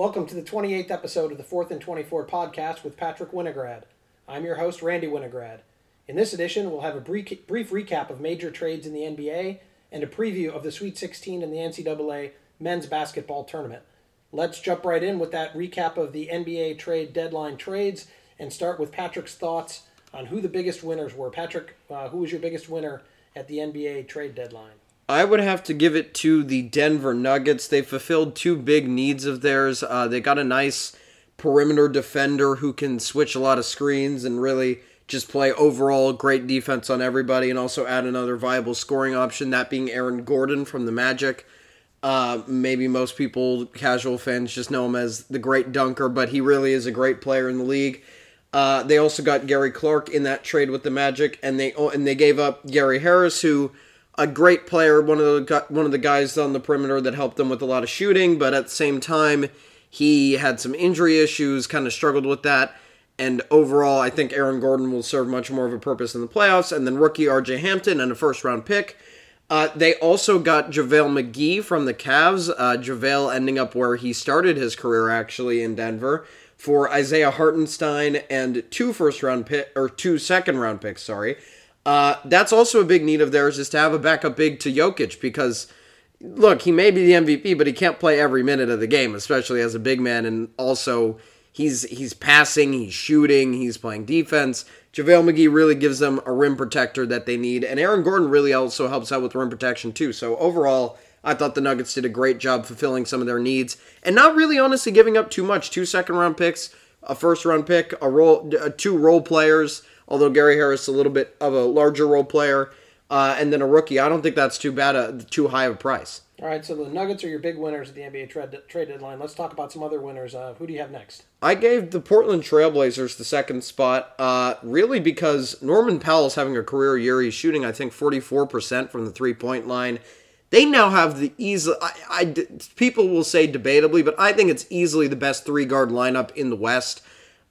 Welcome to the 28th episode of the 4th and 24 podcast with Patrick Winograd. I'm your host, Randy Winograd. In this edition, we'll have a brief, brief recap of major trades in the NBA and a preview of the Sweet 16 in the NCAA men's basketball tournament. Let's jump right in with that recap of the NBA trade deadline trades and start with Patrick's thoughts on who the biggest winners were. Patrick, uh, who was your biggest winner at the NBA trade deadline? I would have to give it to the Denver Nuggets. They fulfilled two big needs of theirs. Uh, they got a nice perimeter defender who can switch a lot of screens and really just play overall great defense on everybody, and also add another viable scoring option, that being Aaron Gordon from the Magic. Uh, maybe most people, casual fans, just know him as the great dunker, but he really is a great player in the league. Uh, they also got Gary Clark in that trade with the Magic, and they and they gave up Gary Harris, who a great player, one of the one of the guys on the perimeter that helped them with a lot of shooting, but at the same time, he had some injury issues, kind of struggled with that. And overall, I think Aaron Gordon will serve much more of a purpose in the playoffs. And then rookie RJ Hampton and a first round pick. Uh, they also got JaVale McGee from the Cavs. Uh, JaVale ending up where he started his career, actually, in Denver, for Isaiah Hartenstein and two first round pick, or two second round picks, sorry. Uh, that's also a big need of theirs is to have a backup big to Jokic because look, he may be the MVP, but he can't play every minute of the game, especially as a big man. And also, he's he's passing, he's shooting, he's playing defense. JaVale McGee really gives them a rim protector that they need, and Aaron Gordon really also helps out with rim protection too. So overall, I thought the Nuggets did a great job fulfilling some of their needs and not really honestly giving up too much. Two second round picks, a first round pick, a role, uh, two role players although Gary Harris a little bit of a larger role player, uh, and then a rookie. I don't think that's too bad, a, too high of a price. All right, so the Nuggets are your big winners at the NBA trade, trade deadline. Let's talk about some other winners. Uh, who do you have next? I gave the Portland Trailblazers the second spot, uh, really because Norman Powell's having a career year. He's shooting, I think, 44% from the three point line. They now have the easy. I, I, people will say debatably, but I think it's easily the best three guard lineup in the West.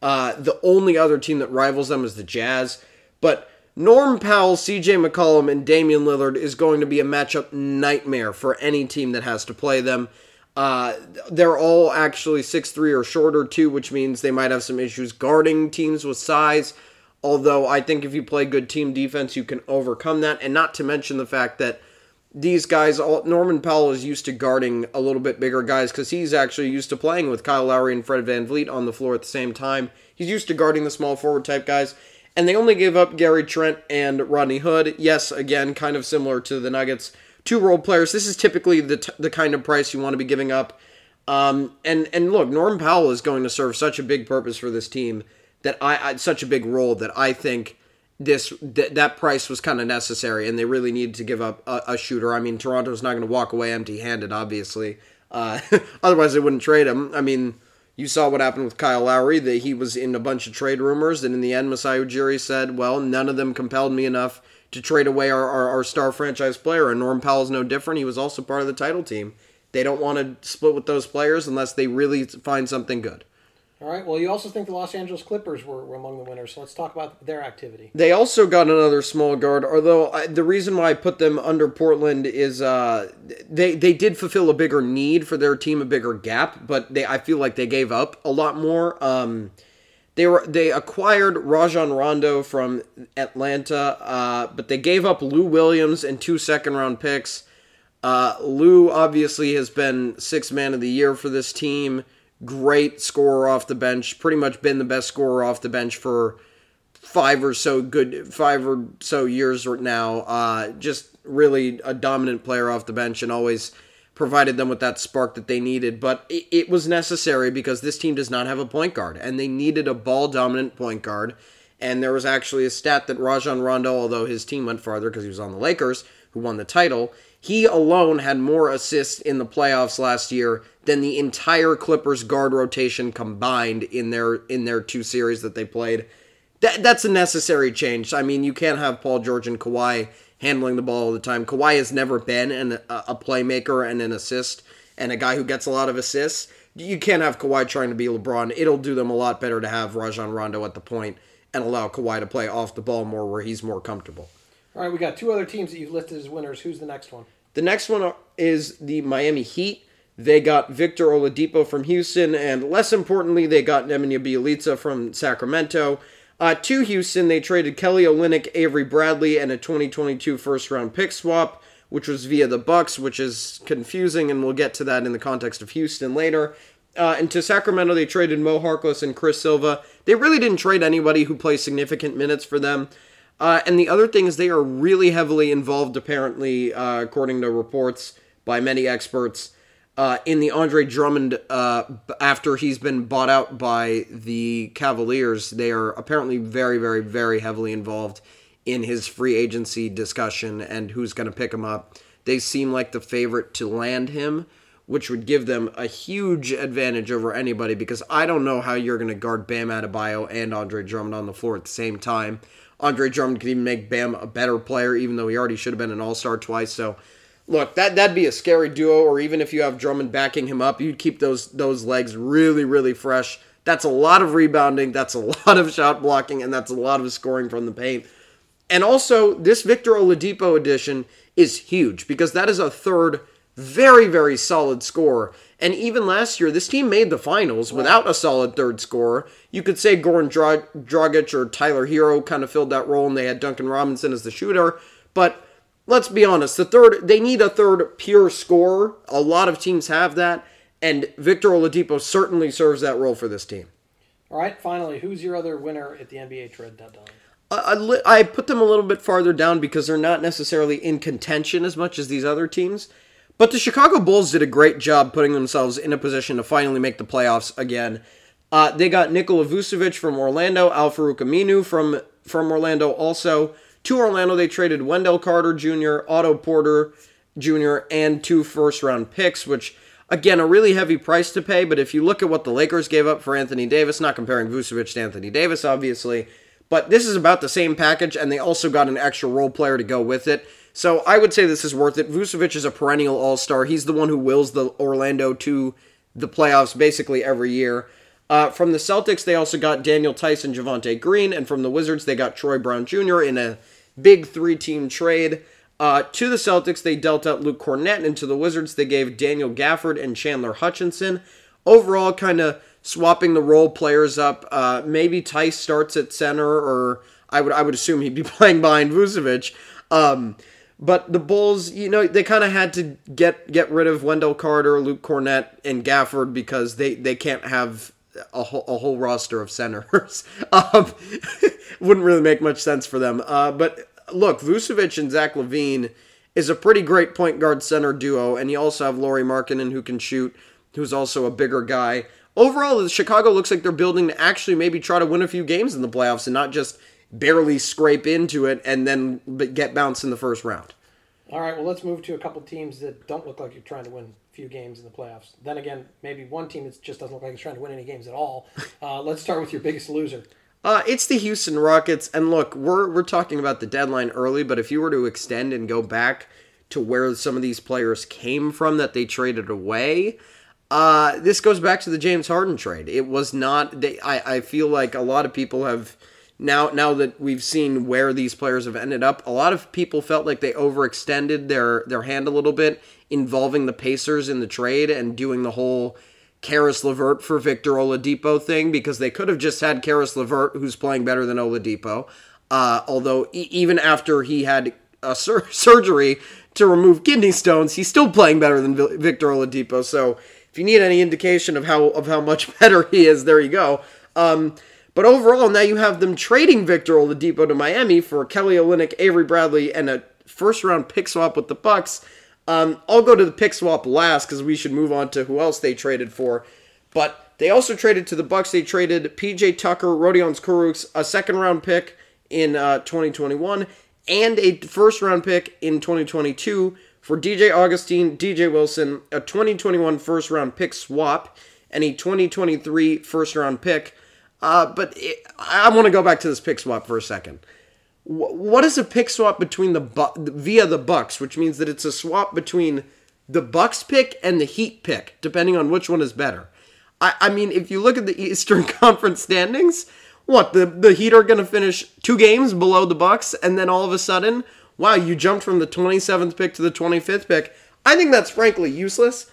Uh, the only other team that rivals them is the Jazz. But Norm Powell, CJ McCollum, and Damian Lillard is going to be a matchup nightmare for any team that has to play them. Uh, they're all actually six three or shorter, too, which means they might have some issues guarding teams with size. Although I think if you play good team defense, you can overcome that. And not to mention the fact that these guys, Norman Powell is used to guarding a little bit bigger guys because he's actually used to playing with Kyle Lowry and Fred VanVleet on the floor at the same time. He's used to guarding the small forward type guys. And they only gave up Gary Trent and Rodney Hood. Yes, again, kind of similar to the Nuggets. Two role players. This is typically the, t- the kind of price you want to be giving up. Um, and and look, Norman Powell is going to serve such a big purpose for this team that I, I such a big role that I think this th- that price was kind of necessary, and they really needed to give up a, a shooter. I mean, Toronto's not going to walk away empty-handed, obviously. Uh, otherwise, they wouldn't trade him. I mean, you saw what happened with Kyle Lowry; that he was in a bunch of trade rumors, and in the end, Masai Ujiri said, "Well, none of them compelled me enough to trade away our, our, our star franchise player." And Norm Powell's no different; he was also part of the title team. They don't want to split with those players unless they really find something good. All right. Well, you also think the Los Angeles Clippers were, were among the winners, so let's talk about their activity. They also got another small guard, although I, the reason why I put them under Portland is uh, they they did fulfill a bigger need for their team, a bigger gap, but they I feel like they gave up a lot more. Um, they were they acquired Rajon Rondo from Atlanta, uh, but they gave up Lou Williams and two second round picks. Uh, Lou obviously has been six man of the year for this team great scorer off the bench, pretty much been the best scorer off the bench for five or so good five or so years now. Uh, just really a dominant player off the bench and always provided them with that spark that they needed. But it, it was necessary because this team does not have a point guard, and they needed a ball dominant point guard. And there was actually a stat that Rajon Rondo, although his team went farther because he was on the Lakers, who won the title, he alone had more assists in the playoffs last year than the entire Clippers guard rotation combined in their in their two series that they played. That that's a necessary change. I mean, you can't have Paul George and Kawhi handling the ball all the time. Kawhi has never been an, a playmaker and an assist and a guy who gets a lot of assists. You can't have Kawhi trying to be LeBron. It'll do them a lot better to have Rajon Rondo at the point and allow Kawhi to play off the ball more where he's more comfortable. All right, we got two other teams that you've listed as winners. Who's the next one? The next one is the Miami Heat. They got Victor Oladipo from Houston, and less importantly, they got Nemanja Bjelica from Sacramento. Uh, to Houston, they traded Kelly Olynyk, Avery Bradley, and a 2022 first-round pick swap, which was via the Bucks, which is confusing, and we'll get to that in the context of Houston later. Uh, and to Sacramento, they traded Mo Harkless and Chris Silva. They really didn't trade anybody who plays significant minutes for them. Uh, and the other thing is they are really heavily involved, apparently, uh, according to reports by many experts, uh, in the Andre Drummond uh, after he's been bought out by the Cavaliers. They are apparently very, very, very heavily involved in his free agency discussion and who's going to pick him up. They seem like the favorite to land him, which would give them a huge advantage over anybody because I don't know how you're going to guard Bam Adebayo and Andre Drummond on the floor at the same time. Andre Drummond could even make Bam a better player, even though he already should have been an All Star twice. So look, that that'd be a scary duo. Or even if you have Drummond backing him up, you'd keep those those legs really really fresh. That's a lot of rebounding. That's a lot of shot blocking, and that's a lot of scoring from the paint. And also, this Victor Oladipo edition is huge because that is a third very very solid score. And even last year, this team made the finals without a solid third scorer. You could say Goran Dragic or Tyler Herro kind of filled that role, and they had Duncan Robinson as the shooter. But let's be honest, the third they need a third pure scorer. A lot of teams have that, and Victor Oladipo certainly serves that role for this team. All right, finally, who's your other winner at the NBA trade deadline? I, I put them a little bit farther down because they're not necessarily in contention as much as these other teams. But the Chicago Bulls did a great job putting themselves in a position to finally make the playoffs again. Uh, they got Nikola Vucevic from Orlando, Al-Farouq Aminu from from Orlando also. To Orlando, they traded Wendell Carter Jr., Otto Porter Jr., and two first round picks, which, again, a really heavy price to pay. But if you look at what the Lakers gave up for Anthony Davis, not comparing Vucevic to Anthony Davis, obviously, but this is about the same package, and they also got an extra role player to go with it. So I would say this is worth it. Vucevic is a perennial all star. He's the one who wills the Orlando to the playoffs basically every year. Uh, from the Celtics, they also got Daniel Theis, Javonte Green, and from the Wizards, they got Troy Brown Jr. in a big three team trade. Uh, to the Celtics, they dealt out Luke Kornet, and to the Wizards, they gave Daniel Gafford and Chandler Hutchison. Overall, kind of swapping the role players up. Uh, maybe Theis starts at center, or I would I would assume he'd be playing behind Vucevic. Um, but the Bulls, you know, they kind of had to get get rid of Wendell Carter, Luke Kornet, and Gafford because they they can't have a whole, a whole roster of centers. um, wouldn't really make much sense for them. Uh, but look, Vucevic and Zach LaVine is a pretty great point guard center duo, and you also have Lauri Markkanen who can shoot, who's also a bigger guy. Overall, Chicago looks like they're building to actually maybe try to win a few games in the playoffs and not just barely scrape into it and then get bounced in the first round. All right, well, let's move to a couple teams that don't look like you're trying to win a few games in the playoffs. Then again, maybe one team that just doesn't look like it's trying to win any games at all. Uh, let's start with your biggest loser. Uh, it's the Houston Rockets, and look, we're we're talking about the deadline early, but if you were to extend and go back to where some of these players came from that they traded away, uh, this goes back to the James Harden trade. It was not. They, I I feel like a lot of people have now now that we've seen where these players have ended up, a lot of people felt like they overextended their their hand a little bit, involving the Pacers in the trade and doing the whole Caris LeVert for Victor Oladipo thing because they could have just had Caris LeVert, who's playing better than Oladipo. Uh, although e- even after he had a sur- surgery to remove kidney stones, he's still playing better than v- Victor Oladipo. So if you need any indication of how of how much better he is, there you go. Um, but overall, now you have them trading Victor Oladipo to Miami for Kelly Olynyk, Avery Bradley, and a first round pick swap with the Bucks. Um, I'll go to the pick swap last because we should move on to who else they traded for. But they also traded to the Bucks. They traded PJ Tucker, Rodions Kurucs, a second round pick in uh, 2021, and a first round pick in 2022 for DJ Augustin, DJ Wilson, a 2021 first round pick swap, and a 2023 first round pick. Uh, but it, I want to go back to this pick swap for a second. what is a pick swap between the Bu- via the Bucks, which means that it's a swap between the Bucks pick and the Heat pick, depending on which one is better. I, I mean, if you look at the Eastern Conference standings, what the the Heat are going to finish two games below the Bucks, and then all of a sudden, wow, you jumped from the 27th pick to the 25th pick. I think that's frankly useless.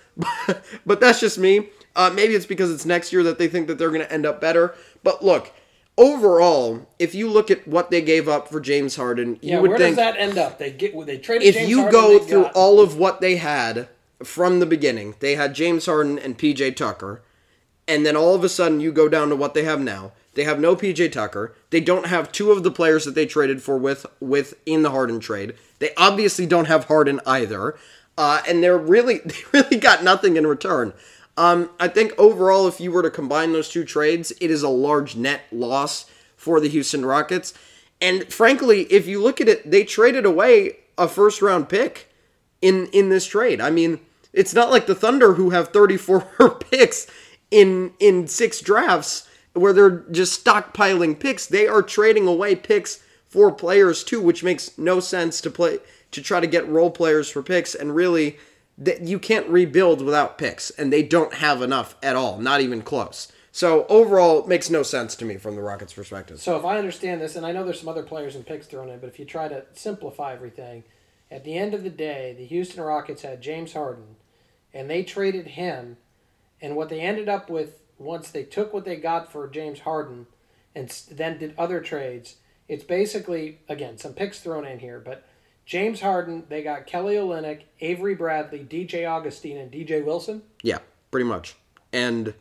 but that's just me. Uh, maybe it's because it's next year that they think that they're going to end up better. But look, overall, if you look at what they gave up for James Harden, Yeah, you would where think does that end up? They get they traded. if James you Harden, go through got- all of what they had from the beginning, they had James Harden and PJ Tucker, and then all of a sudden you go down to what they have now. They have no PJ Tucker. They don't have two of the players that they traded for with with in the Harden trade. They obviously don't have Harden either, uh, and they're really they really got nothing in return. Um, I think overall, if you were to combine those two trades, it is a large net loss for the Houston Rockets. And frankly, if you look at it, they traded away a first round pick in in this trade. I mean, it's not like the Thunder who have 34 picks in in six drafts where they're just stockpiling picks. They are trading away picks for players too, which makes no sense to play to try to get role players for picks and really that you can't rebuild without picks and they don't have enough at all, not even close. So overall, it makes no sense to me from the Rockets' perspective. So if I understand this, and I know there's some other players and picks thrown in, but if you try to simplify everything, at the end of the day, the Houston Rockets had James Harden, and they traded him, and what they ended up with once they took what they got for James Harden, and then did other trades, it's basically again some picks thrown in here, but James Harden, they got Kelly Olynyk, Avery Bradley, DJ Augustin, and DJ Wilson. Yeah, pretty much. And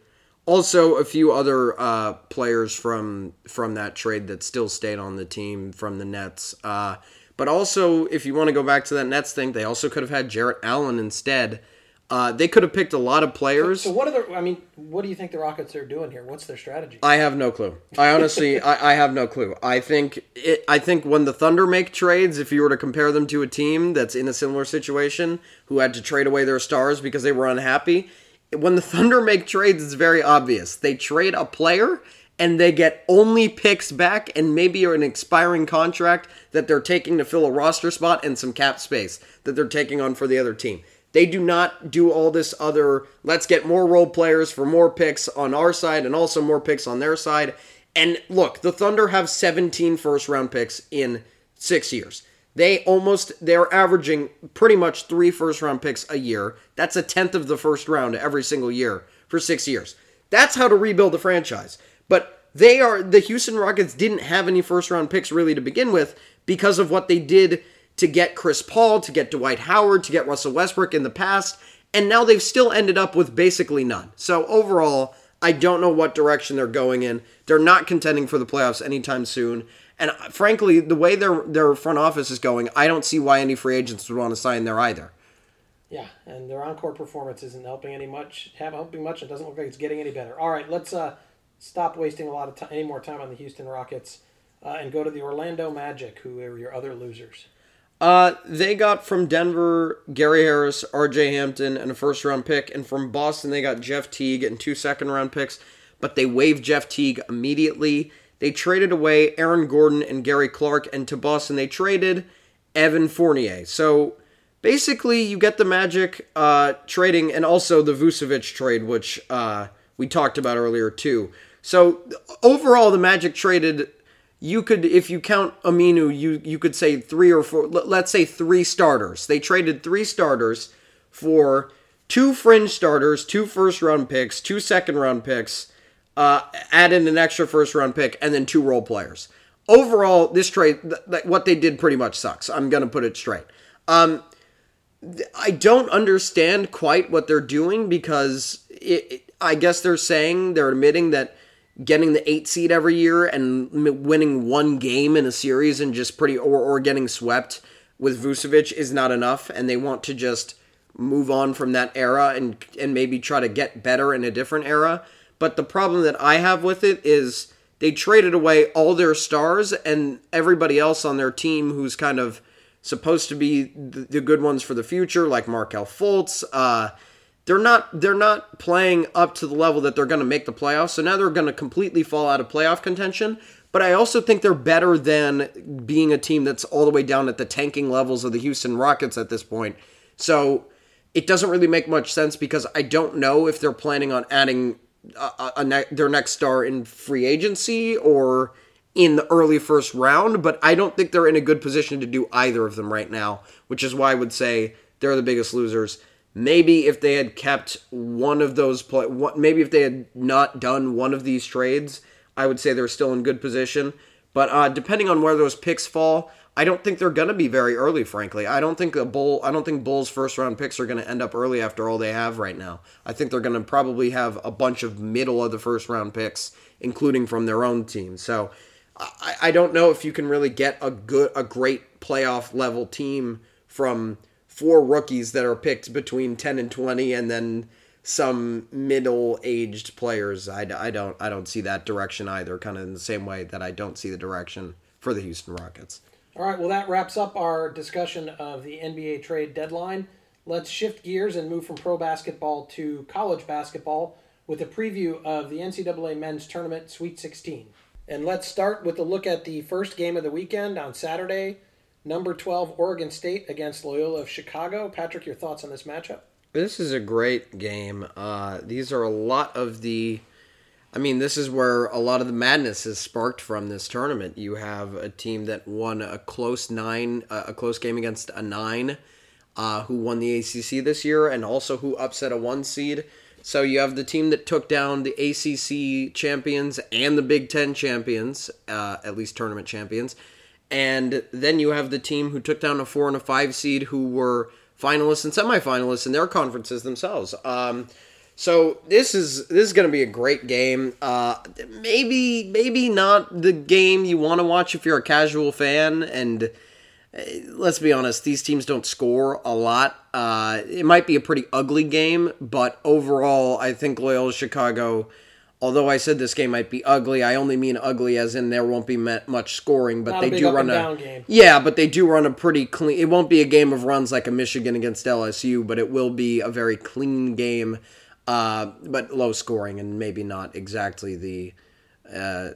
also a few other uh, players from from that trade that still stayed on the team from the Nets. Uh, but also, if you want to go back to that Nets thing, they also could have had Jarrett Allen instead. Uh, they could have picked a lot of players. So what are the? I mean, what do you think the Rockets are doing here? What's their strategy? I have no clue. I honestly, I, I have no clue. I think it, I think when the Thunder make trades, if you were to compare them to a team that's in a similar situation, who had to trade away their stars because they were unhappy, when the Thunder make trades, it's very obvious. They trade a player and they get only picks back and maybe an expiring contract that they're taking to fill a roster spot and some cap space that they're taking on for the other team. They do not do all this other, let's get more role players for more picks on our side and also more picks on their side. And look, the Thunder have 17 first round picks in six years. They almost, they're averaging pretty much three first round picks a year. That's a tenth of the first round every single year for six years. That's how to rebuild a franchise. But they are, the Houston Rockets didn't have any first round picks really to begin with because of what they did to get Chris Paul, to get Dwight Howard, to get Russell Westbrook in the past, and now they've still ended up with basically none. So overall, I don't know what direction they're going in. They're not contending for the playoffs anytime soon. And frankly, the way their their front office is going, I don't see why any free agents would want to sign there either. Yeah, and their encore performance isn't helping any much. Have helping much. It doesn't look like it's getting any better. All right, let's uh, stop wasting a lot of time, any more time on the Houston Rockets, uh, and go to the Orlando Magic, who are your other losers. Uh, they got from Denver Gary Harris, R.J. Hampton, and a first round pick, and from Boston they got Jeff Teague and two second round picks. But they waived Jeff Teague immediately. They traded away Aaron Gordon and Gary Clark, and to Boston they traded Evan Fournier. So basically, you get the Magic uh, trading, and also the Vucevic trade, which uh, we talked about earlier too. So overall, the Magic traded you could if you count Aminu, you you could say three or four. let- Let's say three starters. They traded three starters for two fringe starters, two first round picks, two second round picks, uh, add in an extra first round pick, and then two role players. Overall, this trade, th- th- what they did pretty much sucks. I'm gonna put it straight. Um, I don't understand quite what they're doing because it, it- I guess they're saying they're admitting that getting the eight seed every year and winning one game in a series and just pretty or, or getting swept with Vucevic is not enough, and they want to just move on from that era and and maybe try to get better in a different era. But the problem that I have with it is they traded away all their stars and everybody else on their team who's kind of supposed to be the, the good ones for the future, like Markelle Fultz. Uh, they're not they're not playing up to the level that they're going to make the playoffs. So now they're going to completely fall out of playoff contention. But I also think they're better than being a team that's all the way down at the tanking levels of the Houston Rockets at this point. So it doesn't really make much sense because I don't know if they're planning on adding a, a, ne- their next star in free agency or in the early first round. But I don't think they're in a good position to do either of them right now, which is why I would say they're the biggest losers. Maybe if they had kept one of those play, maybe if they had not done one of these trades, I would say they're still in good position. But uh, depending on where those picks fall, I don't think they're going to be very early. Frankly, I don't think the bull. I don't think Bulls' first round picks are going to end up early after all they have right now. I think they're going to probably have a bunch of middle of the first round picks, including from their own team. So I, I don't know if you can really get a good, a great playoff level team from four rookies that are picked between 10 and 20 and then some middle-aged players I, I don't I don't see that direction either kind of in the same way that I don't see the direction for the Houston Rockets. All right, well that wraps up our discussion of the NBA trade deadline. Let's shift gears and move from pro basketball to college basketball with a preview of the NCAA men's tournament Sweet 16. And let's start with a look at the first game of the weekend on Saturday number 12 Oregon State against Loyola of Chicago. Patrick, your thoughts on this matchup? This is a great game. Uh, these are a lot of the. I mean, this is where a lot of the madness is sparked from this tournament. You have a team that won a close nine, uh, a close game against a nine, uh, who won the ACC this year, and also who upset a one seed. So you have the team that took down the ACC champions and the Big Ten champions, uh, at least tournament champions and then you have the team who took down a four and a five seed who were finalists and semifinalists in their conferences themselves. Um, so this is this is going to be a great game. Uh, maybe maybe not the game you want to watch if you're a casual fan. And uh, let's be honest, these teams don't score a lot. Uh, it might be a pretty ugly game, but overall, I think Loyola Chicago although I said this game might be ugly, I only mean ugly as in there won't be much scoring, but Not they do run a game. yeah, but they do run a pretty clean. It won't be a game of runs like a Michigan against LSU, but it will be a very clean game, uh, but low scoring and maybe not exactly the. Uh,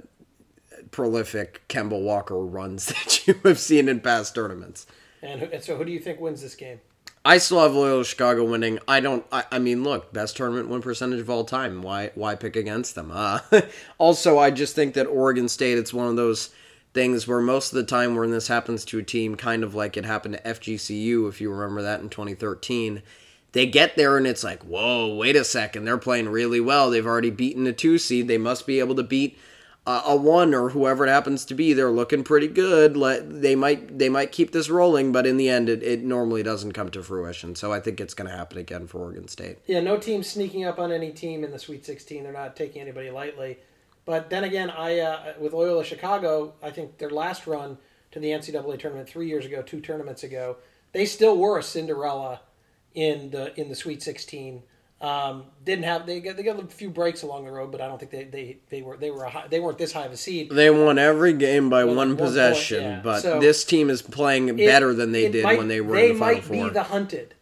prolific Kemba Walker runs that you have seen in past tournaments. And, and so, who do you think wins this game? I still have Loyola Chicago winning. I don't. I, I, mean, look, best tournament win percentage of all time. Why? Why pick against them? Uh, also, I just think that Oregon State. It's one of those things where most of the time when this happens to a team, kind of like it happened to FGCU, if you remember that in 2013. They get there and it's like, whoa, wait a second, they're playing really well. They've already beaten a two seed. They must be able to beat a one or whoever it happens to be, they're looking pretty good. Let they might they might keep this rolling, but in the end, it, it normally doesn't come to fruition. So I think it's going to happen again for Oregon State. Yeah, no team sneaking up on any team in the Sweet 16. They're not taking anybody lightly. But then again, I uh, with Loyola Chicago, I think their last run to the NCAA tournament three years ago, two tournaments ago, they still were a Cinderella in the in the Sweet 16. Um, didn't have they got they got a few breaks along the road, but I don't think they they, they were they were high, they weren't this high of a seed. They won every game by one, one possession, point, yeah. but so this team is playing better than they did might, when they were they in the Final Four. Might be the hunted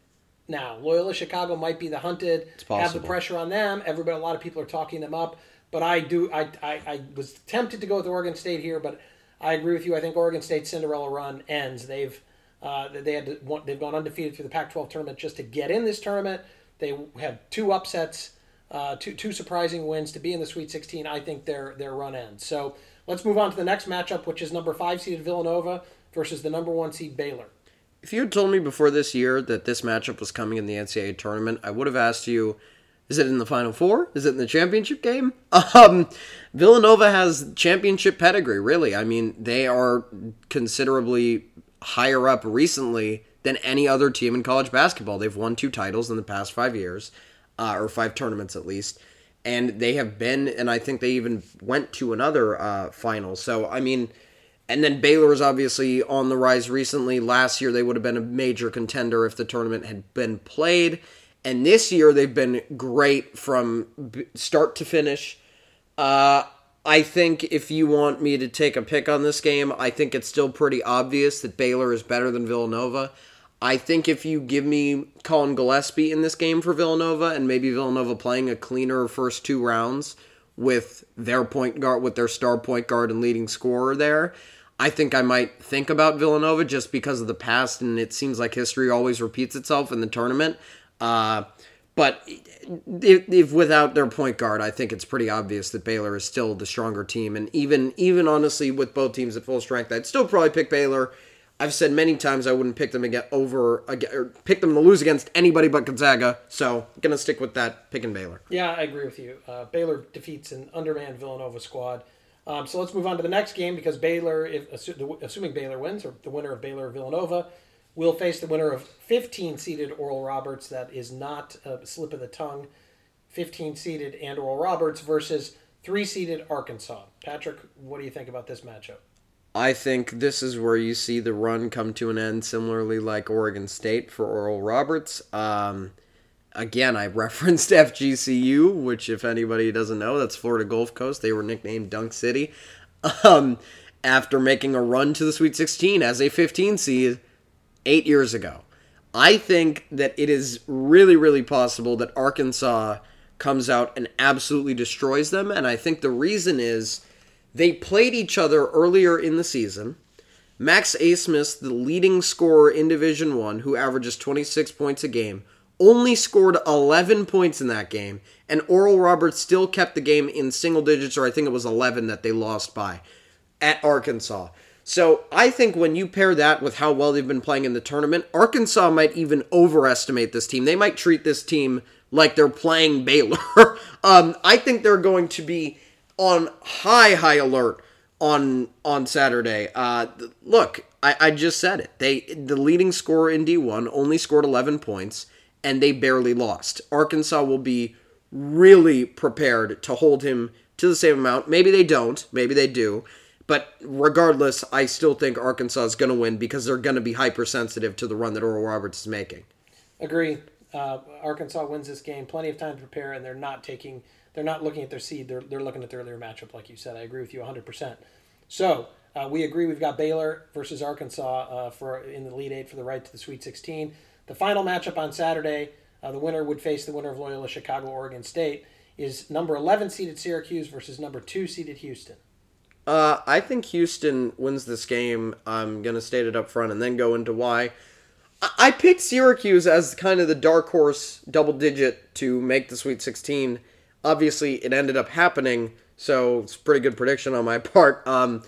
now. Loyola Chicago might be the hunted. Have the pressure on them. Everybody, a lot of people are talking them up, but I do I, I I was tempted to go with Oregon State here, but I agree with you. I think Oregon State's Cinderella run ends. They've uh, they had to, they've gone undefeated through the Pac-12 tournament just to get in this tournament they have two upsets, uh, two two surprising wins to be in the Sweet 16. I think their their run ends. So let's move on to the next matchup, which is number five seeded Villanova versus the number one seed Baylor. If you had told me before this year that this matchup was coming in the NCAA tournament, I would have asked you, is it in the Final Four? Is it in the championship game? Um, Villanova has championship pedigree, really. I mean, they are considerably higher up recently than any other team in college basketball. They've won two titles in the past five years, uh, or five tournaments at least, and they have been, and I think they even went to another uh, final. So I mean, and then Baylor is obviously on the rise recently. Last year they would have been a major contender if the tournament had been played, and this year they've been great from start to finish. Uh, I think if you want me to take a pick on this game, I think it's still pretty obvious that Baylor is better than Villanova. I think if you give me Collin Gillespie in this game for Villanova and maybe Villanova playing a cleaner first two rounds with their point guard with their star point guard and leading scorer there, I think I might think about Villanova just because of the past and it seems like history always repeats itself in the tournament. Uh, but if, if, without their point guard, I think it's pretty obvious that Baylor is still the stronger team. And even even honestly, with both teams at full strength, I'd still probably pick Baylor I've said many times I wouldn't pick them to get over or pick them to lose against anybody but Gonzaga. So gonna stick with that picking Baylor. Yeah, I agree with you. Uh, Baylor defeats an undermanned Villanova squad. Um, so let's move on to the next game because Baylor, if assuming Baylor wins or the winner of Baylor Villanova, will face the winner of 15 seeded Oral Roberts. That is not a slip of the tongue. 15 seeded and Oral Roberts versus three seeded Arkansas. Patrick, what do you think about this matchup? I think this is where you see the run come to an end, similarly like Oregon State for Oral Roberts. Um, again, I referenced FGCU, which, if anybody doesn't know, that's Florida Gulf Coast. They were nicknamed Dunk City. Um, after making a run to the Sweet 16 as a 15 seed eight years ago. I think that it is really, really possible that Arkansas comes out and absolutely destroys them. And I think the reason is they played each other earlier in the season. Max Abmas, the leading scorer in Division 1, who averages 26 points a game, only scored 11 points in that game, and Oral Roberts still kept the game in single digits, or I think it was 11 that they lost by at Arkansas. So I think when you pair that with how well they've been playing in the tournament, Arkansas might even overestimate this team. They might treat this team like they're playing Baylor. um, I think they're going to be on high, high alert on on Saturday. Uh, look, I, I just said it. They the leading scorer in D1 only scored 11 points, and they barely lost. Arkansas will be really prepared to hold him to the same amount. Maybe they don't. Maybe they do. But regardless, I still think Arkansas is going to win because they're going to be hypersensitive to the run that Oral Roberts is making. Agree. Uh, Arkansas wins this game. Plenty of time to prepare, and they're not taking they're not looking at their seed. They're, they're looking at their earlier matchup, like you said. I agree with you 100%. So uh, we agree we've got Baylor versus Arkansas uh, for in the lead eight for the right to the Sweet 16. The final matchup on Saturday, uh, the winner would face the winner of Loyola Chicago Oregon State. Is number 11 seeded Syracuse versus number two seeded Houston. Uh, I think Houston wins this game. I'm gonna state it up front and then go into why. I picked Syracuse as kind of the dark horse double digit to make the Sweet 16 obviously it ended up happening, so it's pretty good prediction on my part. Um,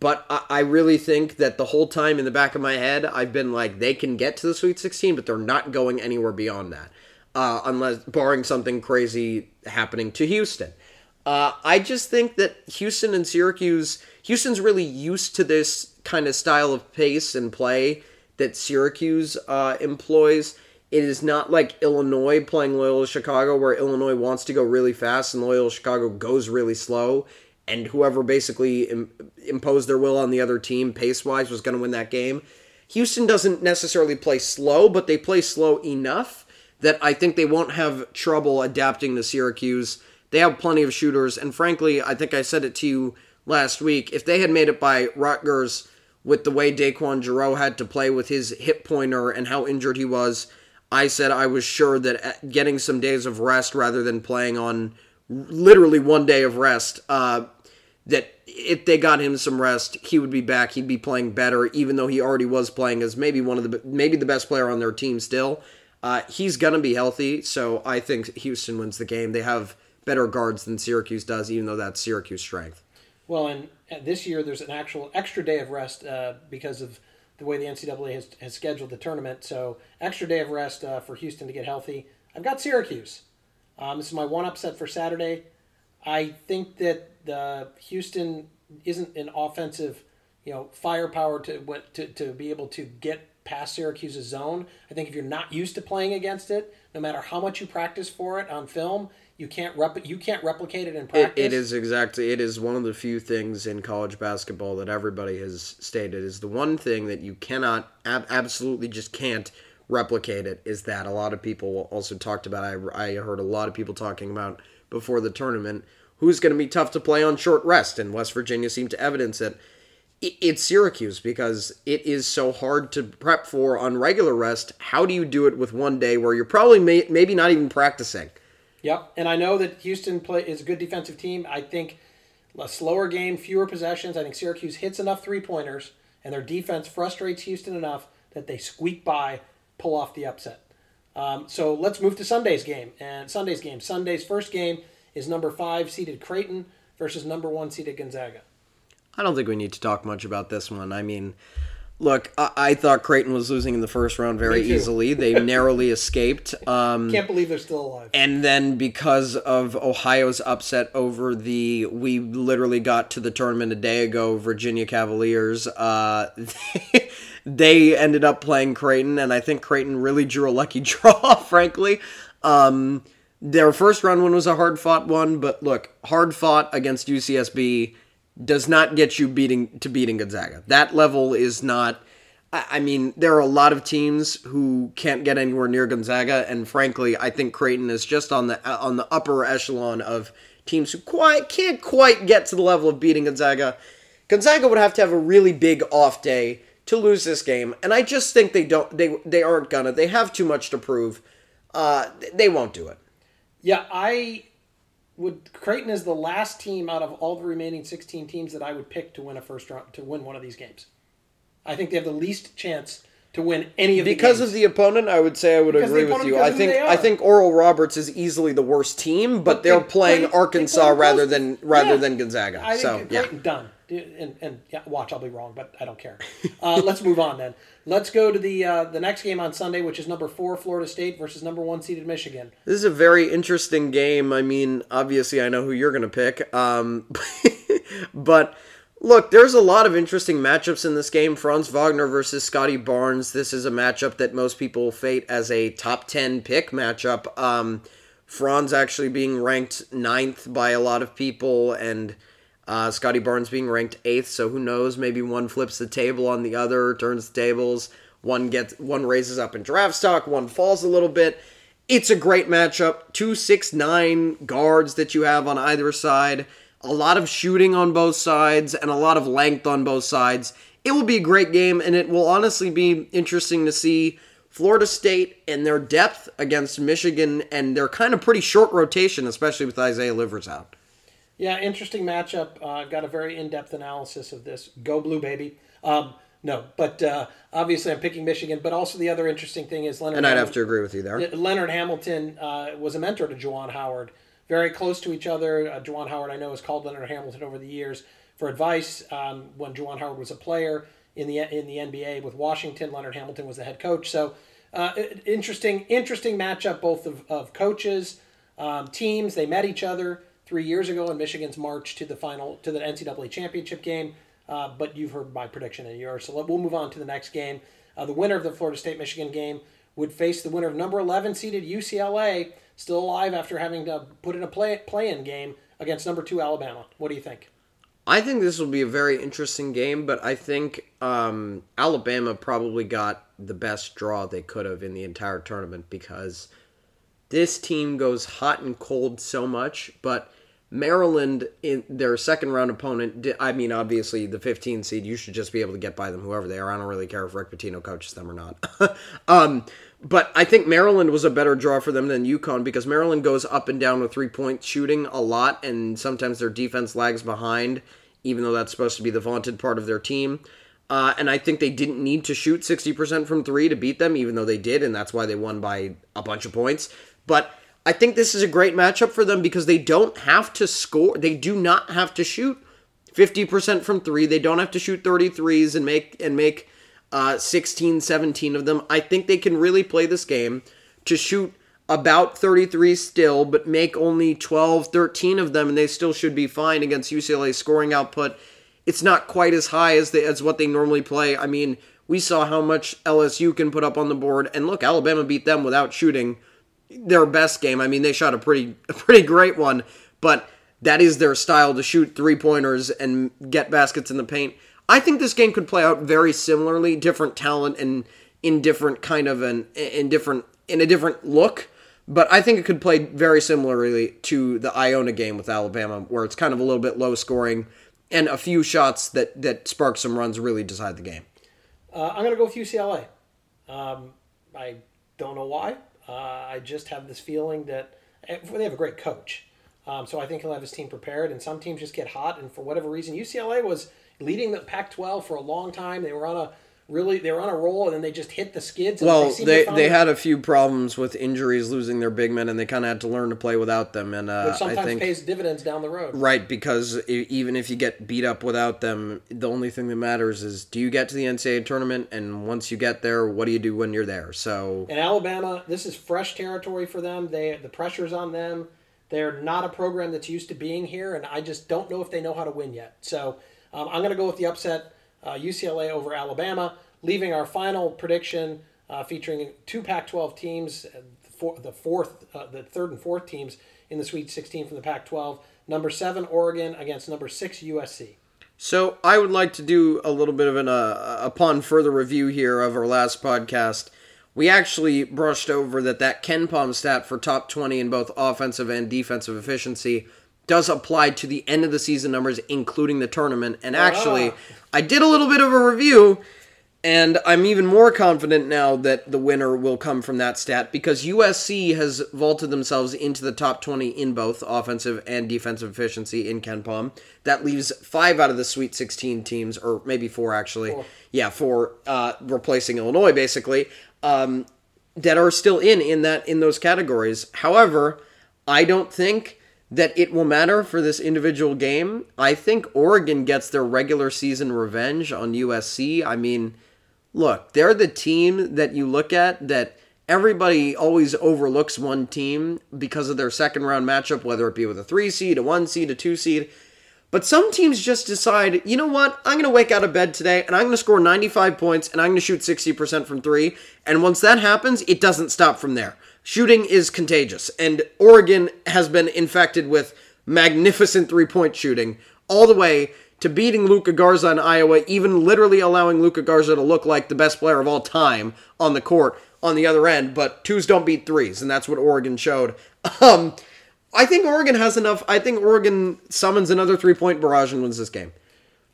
but I, I really think that the whole time in the back of my head, I've been like, they can get to the Sweet 16, but they're not going anywhere beyond that, uh, unless barring something crazy happening to Houston. Uh, I just think that Houston and Syracuse, Houston's really used to this kind of style of pace and play that Syracuse uh, employs. It is not like Illinois playing Loyola Chicago, where Illinois wants to go really fast and Loyola Chicago goes really slow, and whoever basically Im- imposed their will on the other team pace wise was going to win that game. Houston doesn't necessarily play slow, but they play slow enough that I think they won't have trouble adapting to Syracuse. They have plenty of shooters, and frankly, I think I said it to you last week. If they had made it by Rutgers with the way DeJon Jarreau had to play with his hip pointer and how injured he was, I said I was sure that uh, getting some days of rest rather than playing on literally one day of rest, uh, that if they got him some rest, he would be back. He'd be playing better, even though he already was playing as maybe one of the maybe the best player on their team still. Uh, he's gonna be healthy, so I think Houston wins the game. They have better guards than Syracuse does, even though that's Syracuse strength. Well, and this year there's an actual extra day of rest uh, because of the way the NCAA has, has scheduled the tournament. So extra day of rest uh, for Houston to get healthy. I've got Syracuse. Um, this is my one upset for Saturday. I think that the Houston isn't an offensive, you know, firepower to what to to be able to get past Syracuse's zone. I think if you're not used to playing against it, no matter how much you practice for it on film, you can't rep- you can't replicate it in practice. It, it is exactly it is one of the few things in college basketball that everybody has stated is the one thing that you cannot ab- absolutely just can't replicate it is that a lot of people also talked about I, I heard a lot of people talking about before the tournament who's going to be tough to play on short rest and West Virginia seemed to evidence it it's Syracuse because it is so hard to prep for on regular rest. How do you do it with one day where you're probably may, maybe not even practicing? Yep, and I know that Houston play is a good defensive team. I think a slower game, fewer possessions. I think Syracuse hits enough three pointers, and their defense frustrates Houston enough that they squeak by, pull off the upset. Um, so let's move to Sunday's game. And Sunday's game, Sunday's first game is number five seeded Creighton versus number one seeded Gonzaga. I don't think we need to talk much about this one. I mean, Look, I, I thought Creighton was losing in the first round very easily. They narrowly escaped. Um, Can't believe they're still alive. and then because of Ohio's upset over the, we literally got to the tournament a day ago, Virginia Cavaliers. Uh, they ended up playing Creighton, and I think Creighton really drew a lucky draw. Frankly, um, their first round one was a hard fought one, but look, hard fought against UCSB does not get you beating to beating Gonzaga. That level is not. I mean, there are a lot of teams who can't get anywhere near Gonzaga, and frankly, I think Creighton is just on the on the upper echelon of teams who quite can't quite get to the level of beating Gonzaga. Gonzaga would have to have a really big off day to lose this game, and I just think they don't. They they aren't gonna. They have too much to prove. Uh, they won't do it. Yeah, I would. Creighton is the last team out of all the remaining 16 teams that I would pick to win a first round to win one of these games. I think they have the least chance to win any of the Because games. of the opponent, I would say I would Because agree with you. I think I think Oral Roberts is easily the worst team, but, But they're they playing play- they Arkansas play rather than rather Yeah. than Gonzaga. I so yeah. Creighton done. And, and yeah, watch, I'll be wrong, but I don't care. Uh, let's move on then. Let's go to the uh, the next game on Sunday, which is number four Florida State versus number one seeded Michigan. This is a very interesting game. I mean, obviously, I know who you're going to pick. Um, but look, there's a lot of interesting matchups in this game. Franz Wagner versus Scottie Barnes. This is a matchup that most people fate as a top 10 pick matchup. Um, Franz actually being ranked ninth by a lot of people, and uh, Scottie Barnes being ranked eighth. So who knows? Maybe one flips the table on the other, turns the tables. One gets one raises up in draft stock, one falls a little bit. It's a great matchup. Two six nine guards that you have on either side. A lot of shooting on both sides and a lot of length on both sides. It will be a great game, and it will honestly be interesting to see Florida State and their depth against Michigan and their kind of pretty short rotation, especially with Isaiah Livers out. Yeah, interesting matchup. Uh, I've got a very in depth analysis of this. Go blue, baby. Um, no, but uh, obviously I'm picking Michigan. But also the other interesting thing is Leonard. And I'd Hamilton- have to agree with you there. Leonard Hamilton uh, was a mentor to Juwan Howard, very close to each other. Uh, Juwan Howard, I know, has called Leonard Hamilton over the years for advice. Um, when Juwan Howard was a player in the in the NBA with Washington, Leonard Hamilton was the head coach. So uh, interesting, interesting matchup, both of, of coaches, um, teams. They met each other three years ago in Michigan's march to the final to the NCAA championship game. Uh, but you've heard my prediction and yours, so let, we'll move on to the next game. Uh, the winner of the Florida State Michigan game would face the winner of number 11 seeded UCLA, still alive after having to put in a play play in game against number two Alabama. What do you think? I think this will be a very interesting game, but I think um, Alabama probably got the best draw they could have in the entire tournament because this team goes hot and cold so much. But Maryland, in their second round opponent, I mean, obviously the 15 seed, you should just be able to get by them, whoever they are. I don't really care if Rick Pitino coaches them or not. um, but I think Maryland was a better draw for them than UConn because Maryland goes up and down with three point shooting a lot, and sometimes their defense lags behind, even though that's supposed to be the vaunted part of their team. Uh, and I think they didn't need to shoot 60% from three to beat them, even though they did, and that's why they won by a bunch of points. But I think this is a great matchup for them because they don't have to score. They do not have to shoot 50% from three. They don't have to shoot 33s and make and make uh, 16, 17 of them. I think they can really play this game to shoot about 33 still, but make only 12, 13 of them, and they still should be fine against UCLA's scoring output. It's not quite as high as they, as what they normally play. I mean, we saw how much LSU can put up on the board, and look, Alabama beat them without shooting their best game. I mean, they shot a pretty a pretty great one, but that is their style to shoot three pointers and get baskets in the paint. I think this game could play out very similarly, different talent and in different kind of an in different in a different look. But I think it could play very similarly to the Iona game with Alabama, where it's kind of a little bit low scoring and a few shots that that spark some runs really decide the game. Uh, I'm to go with UCLA. Um, I don't know why. Uh, I just have this feeling that eh, they have a great coach. Um, so I think he'll have his team prepared. And some teams just get hot, and for whatever reason, UCLA was leading the Pac-12 for a long time. They were on a really they were on a roll and then they just hit the skids. And Well, seem they they had a few problems with injuries, losing their big men, and they kind of had to learn to play without them. And uh, which I sometimes think pays dividends down the road. right because even if you get beat up without them, the only thing that matters is do you get to the NCAA tournament, and once you get there, what do you do when you're there? So in Alabama, this is fresh territory for them. They the pressure's on them. They're not a program that's used to being here, and I just don't know if they know how to win yet. So um, I'm going to go with the upset uh, UCLA over Alabama, leaving our final prediction uh, featuring two Pac-12 teams, the the fourth, uh, the third and fourth teams in the Sweet 16 from the Pac-12. Number seven Oregon against number six USC. So I would like to do a little bit of an uh, upon further review here of our last podcast. We actually brushed over that that KenPom stat for top 20 in both offensive and defensive efficiency does apply to the end of the season numbers, including the tournament. And actually, I did a little bit of a review, and I'm even more confident now that the winner will come from that stat because USC has vaulted themselves into the top 20 in both offensive and defensive efficiency in KenPom. That leaves five out of the Sweet 16 teams, or maybe four actually. Four. Yeah, four, uh, replacing Illinois basically, um, that are still in in that in those categories. However, I don't think that it will matter for this individual game. I think Oregon gets their regular season revenge on USC. I mean, look, they're the team that you look at that everybody always overlooks one team because of their second round matchup, whether it be with a three seed, a one seed, a two seed. But some teams just decide, you know what, I'm going to wake out of bed today and I'm going to score 95 points and I'm going to shoot 60% from three. And once that happens, it doesn't stop from there. Shooting is contagious. And Oregon has been infected with magnificent three point shooting all the way to beating Luka Garza in Iowa, even literally allowing Luka Garza to look like the best player of all time on the court on the other end. But twos don't beat threes, and that's what Oregon showed. Um, I think Oregon has enough. I think Oregon summons another three point barrage and wins this game.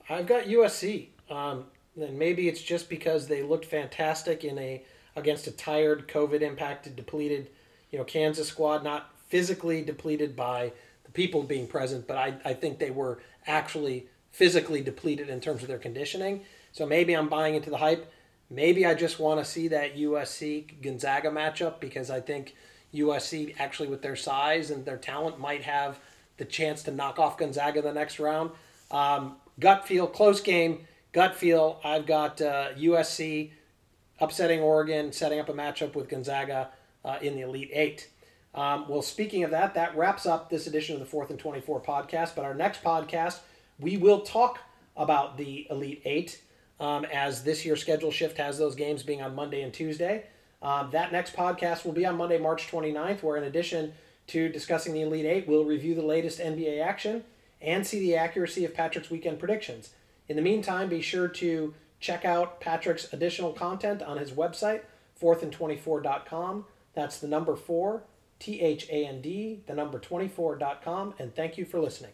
I've got USC. Um, and maybe it's just because they looked fantastic in a against a tired, COVID impacted, depleted, you know, Kansas squad, not physically depleted by the people being present, but I, I think they were actually physically depleted in terms of their conditioning. So maybe I'm buying into the hype. Maybe I just want to see that USC Gonzaga matchup because I think USC actually with their size and their talent might have the chance to knock off Gonzaga the next round. Um, gut feel, close game. Gut feel. I've got uh, USC upsetting Oregon, setting up a matchup with Gonzaga uh, in the Elite Eight. Um, well, speaking of that, that wraps up this edition of the Fourth and Twenty Four podcast. But our next podcast, we will talk about the Elite Eight, um, as this year's schedule shift has those games being on Monday and Tuesday. Um, that next podcast will be on Monday, March 29th, where in addition to discussing the Elite Eight, we'll review the latest NBA action and see the accuracy of Patrick's weekend predictions. In the meantime, be sure to check out Patrick's additional content on his website, fourthandtwenty-four.com. That's the number four, T H A N D, the number 24.com, and thank you for listening.